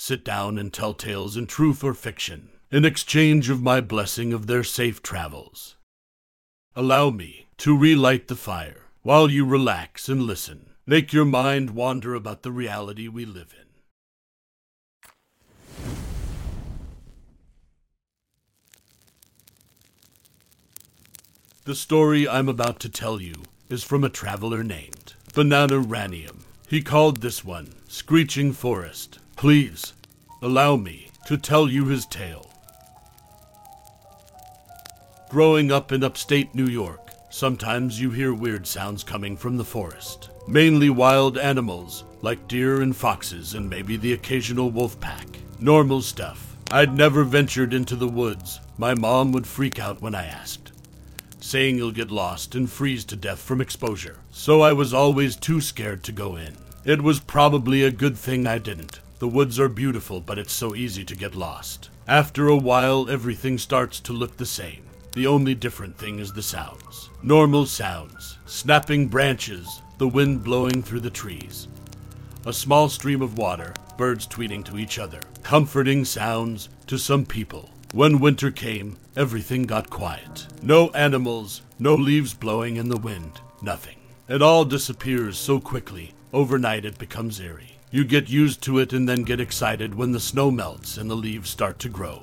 sit down and tell tales in truth or fiction, in exchange of my blessing of their safe travels. Allow me to relight the fire while you relax and listen. Make your mind wander about the reality we live in. The story I'm about to tell you is from a traveler named Banana Bananaranium. He called this one Screeching Forest, Please, allow me to tell you his tale. Growing up in upstate New York, sometimes you hear weird sounds coming from the forest. Mainly wild animals, like deer and foxes, and maybe the occasional wolf pack. Normal stuff. I'd never ventured into the woods. My mom would freak out when I asked, saying you'll get lost and freeze to death from exposure. So I was always too scared to go in. It was probably a good thing I didn't. The woods are beautiful, but it's so easy to get lost. After a while, everything starts to look the same. The only different thing is the sounds. Normal sounds. Snapping branches, the wind blowing through the trees. A small stream of water, birds tweeting to each other. Comforting sounds to some people. When winter came, everything got quiet. No animals, no leaves blowing in the wind, nothing. It all disappears so quickly, overnight it becomes eerie. You get used to it and then get excited when the snow melts and the leaves start to grow.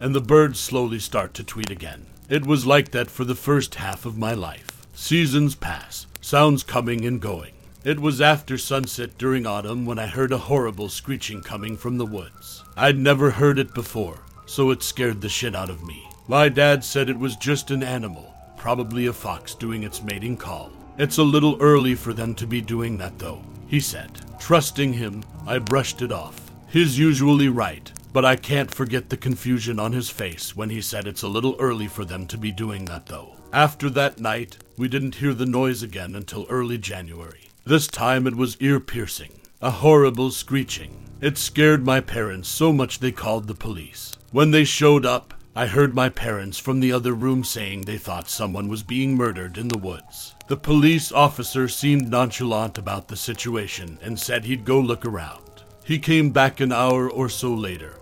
And the birds slowly start to tweet again. It was like that for the first half of my life. Seasons pass, sounds coming and going. It was after sunset during autumn when I heard a horrible screeching coming from the woods. I'd never heard it before, so it scared the shit out of me. My dad said it was just an animal, probably a fox doing its mating call. It's a little early for them to be doing that though, he said. Trusting him, I brushed it off. He's usually right, but I can't forget the confusion on his face when he said it's a little early for them to be doing that, though. After that night, we didn't hear the noise again until early January. This time it was ear piercing, a horrible screeching. It scared my parents so much they called the police. When they showed up, I heard my parents from the other room saying they thought someone was being murdered in the woods. The police officer seemed nonchalant about the situation and said he'd go look around. He came back an hour or so later,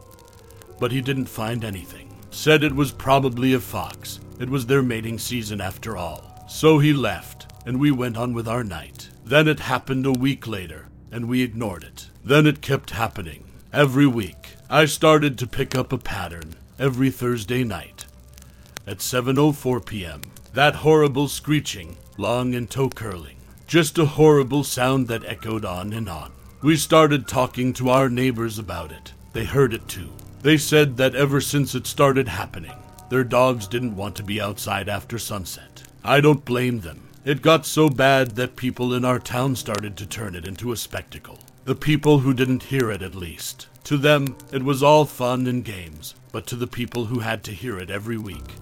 but he didn't find anything. Said it was probably a fox. It was their mating season after all. So he left, and we went on with our night. Then it happened a week later, and we ignored it. Then it kept happening. Every week, I started to pick up a pattern every Thursday night. At 7:04 p.m., that horrible screeching long and toe curling. Just a horrible sound that echoed on and on. We started talking to our neighbors about it. They heard it too. They said that ever since it started happening, their dogs didn't want to be outside after sunset. I don't blame them. It got so bad that people in our town started to turn it into a spectacle. The people who didn't hear it, at least. To them, it was all fun and games, but to the people who had to hear it every week,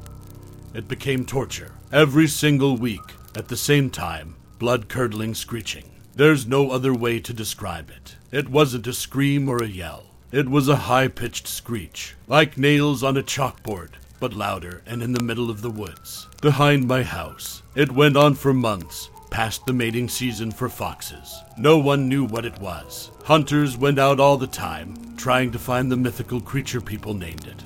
it became torture. Every single week, at the same time, blood curdling screeching. There's no other way to describe it. It wasn't a scream or a yell. It was a high pitched screech, like nails on a chalkboard, but louder and in the middle of the woods, behind my house. It went on for months, past the mating season for foxes. No one knew what it was. Hunters went out all the time, trying to find the mythical creature people named it,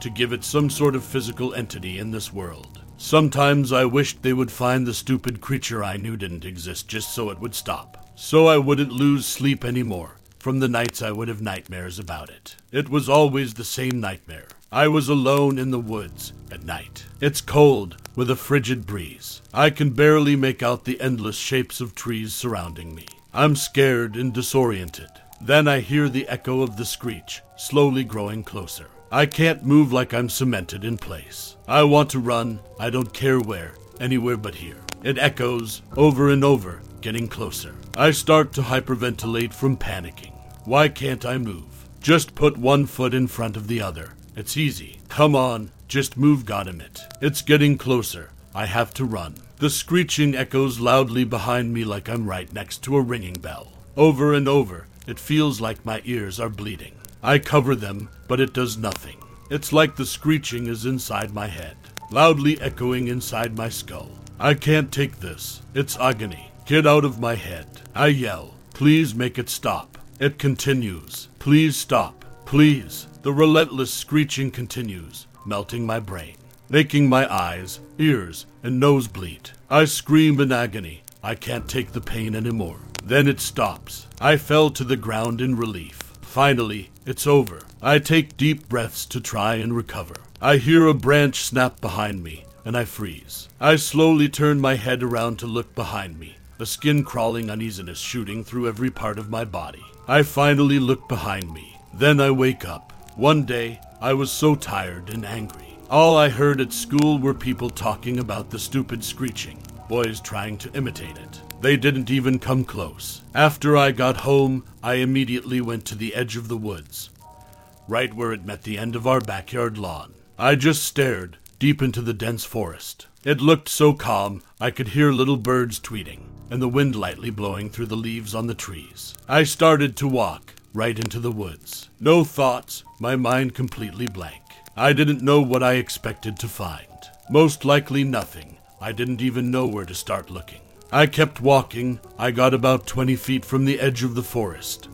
to give it some sort of physical entity in this world. Sometimes I wished they would find the stupid creature I knew didn't exist just so it would stop. So I wouldn't lose sleep anymore. From the nights I would have nightmares about it. It was always the same nightmare. I was alone in the woods at night. It's cold, with a frigid breeze. I can barely make out the endless shapes of trees surrounding me. I'm scared and disoriented. Then I hear the echo of the screech, slowly growing closer. I can't move like I'm cemented in place. I want to run, I don't care where, anywhere but here. It echoes over and over, getting closer. I start to hyperventilate from panicking. Why can't I move? Just put one foot in front of the other. It's easy. Come on, just move, Goddammit. It's getting closer. I have to run. The screeching echoes loudly behind me like I'm right next to a ringing bell. Over and over, it feels like my ears are bleeding. I cover them, but it does nothing. It's like the screeching is inside my head, loudly echoing inside my skull. I can't take this. It's agony. Get out of my head. I yell. Please make it stop. It continues. Please stop. Please. The relentless screeching continues, melting my brain, making my eyes, ears, and nose bleed. I scream in agony. I can't take the pain anymore. Then it stops. I fell to the ground in relief. Finally, it's over. I take deep breaths to try and recover. I hear a branch snap behind me, and I freeze. I slowly turn my head around to look behind me, a skin crawling uneasiness shooting through every part of my body. I finally look behind me. Then I wake up. One day, I was so tired and angry. All I heard at school were people talking about the stupid screeching, boys trying to imitate it. They didn't even come close. After I got home, I immediately went to the edge of the woods, right where it met the end of our backyard lawn. I just stared deep into the dense forest. It looked so calm, I could hear little birds tweeting and the wind lightly blowing through the leaves on the trees. I started to walk right into the woods. No thoughts, my mind completely blank. I didn't know what I expected to find. Most likely nothing. I didn't even know where to start looking. I kept walking. I got about 20 feet from the edge of the forest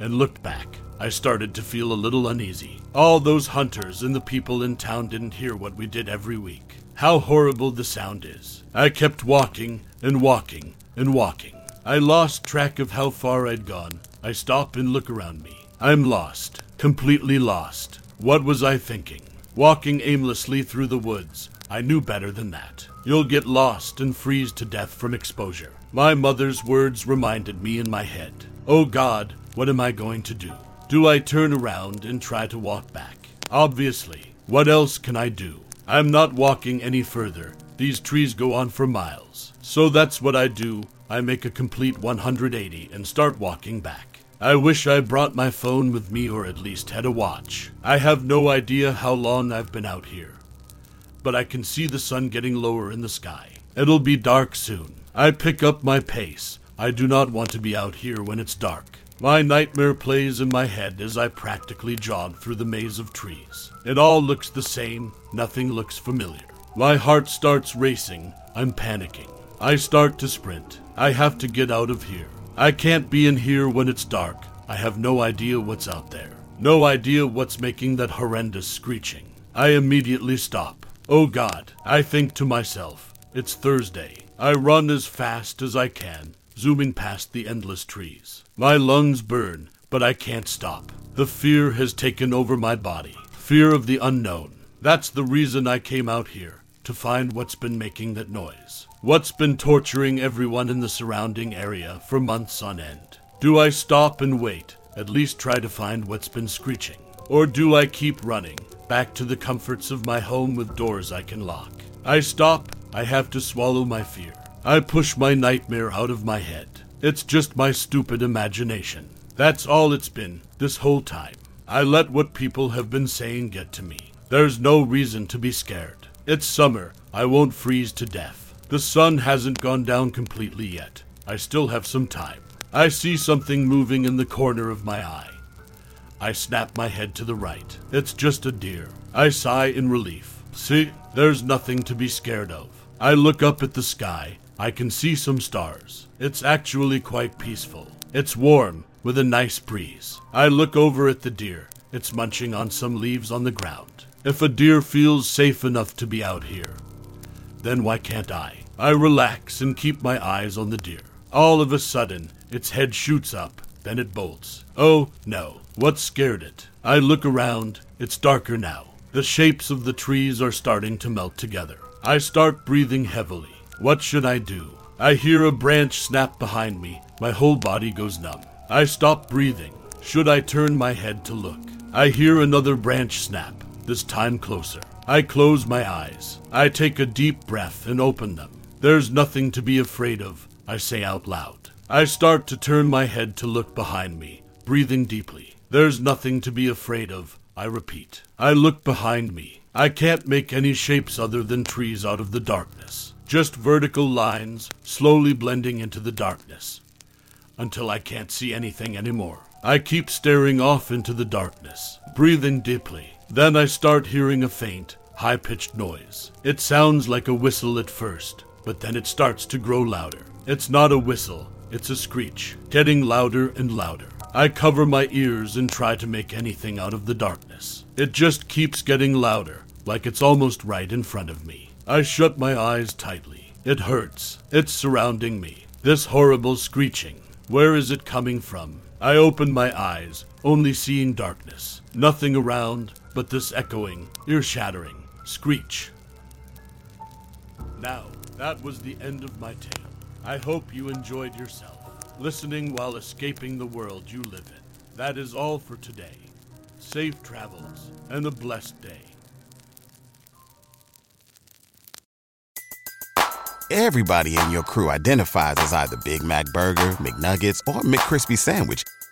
and looked back. I started to feel a little uneasy. All those hunters and the people in town didn't hear what we did every week. How horrible the sound is. I kept walking and walking and walking. I lost track of how far I'd gone. I stop and look around me. I'm lost. Completely lost. What was I thinking? Walking aimlessly through the woods. I knew better than that. You'll get lost and freeze to death from exposure. My mother's words reminded me in my head. Oh God, what am I going to do? Do I turn around and try to walk back? Obviously. What else can I do? I'm not walking any further. These trees go on for miles. So that's what I do. I make a complete 180 and start walking back. I wish I brought my phone with me or at least had a watch. I have no idea how long I've been out here but I can see the sun getting lower in the sky. It'll be dark soon. I pick up my pace. I do not want to be out here when it's dark. My nightmare plays in my head as I practically jog through the maze of trees. It all looks the same, nothing looks familiar. My heart starts racing. I'm panicking. I start to sprint. I have to get out of here. I can't be in here when it's dark. I have no idea what's out there. No idea what's making that horrendous screeching. I immediately stop. Oh God, I think to myself, it's Thursday. I run as fast as I can, zooming past the endless trees. My lungs burn, but I can't stop. The fear has taken over my body. Fear of the unknown. That's the reason I came out here, to find what's been making that noise. What's been torturing everyone in the surrounding area for months on end. Do I stop and wait, at least try to find what's been screeching? Or do I keep running, back to the comforts of my home with doors I can lock. I stop, I have to swallow my fear. I push my nightmare out of my head. It's just my stupid imagination. That's all it's been, this whole time. I let what people have been saying get to me. There's no reason to be scared. It's summer. I won't freeze to death. The sun hasn't gone down completely yet. I still have some time. I see something moving in the corner of my eye. I snap my head to the right. It's just a deer. I sigh in relief. See, there's nothing to be scared of. I look up at the sky. I can see some stars. It's actually quite peaceful. It's warm, with a nice breeze. I look over at the deer. It's munching on some leaves on the ground. If a deer feels safe enough to be out here, then why can't I? I relax and keep my eyes on the deer. All of a sudden, its head shoots up, then it bolts. Oh, no. What scared it? I look around. It's darker now. The shapes of the trees are starting to melt together. I start breathing heavily. What should I do? I hear a branch snap behind me. My whole body goes numb. I stop breathing. Should I turn my head to look? I hear another branch snap, this time closer. I close my eyes. I take a deep breath and open them. There's nothing to be afraid of, I say out loud. I start to turn my head to look behind me, breathing deeply. There's nothing to be afraid of, I repeat. I look behind me. I can't make any shapes other than trees out of the darkness. Just vertical lines, slowly blending into the darkness. Until I can't see anything anymore. I keep staring off into the darkness, breathing deeply. Then I start hearing a faint, high pitched noise. It sounds like a whistle at first, but then it starts to grow louder. It's not a whistle, it's a screech, getting louder and louder. I cover my ears and try to make anything out of the darkness. It just keeps getting louder, like it's almost right in front of me. I shut my eyes tightly. It hurts. It's surrounding me. This horrible screeching. Where is it coming from? I open my eyes, only seeing darkness. Nothing around but this echoing, ear shattering screech. Now, that was the end of my tale. I hope you enjoyed yourself, listening while escaping the world you live in. That is all for today. Safe travels and a blessed day. Everybody in your crew identifies as either Big Mac Burger, McNuggets, or McCrispy Sandwich.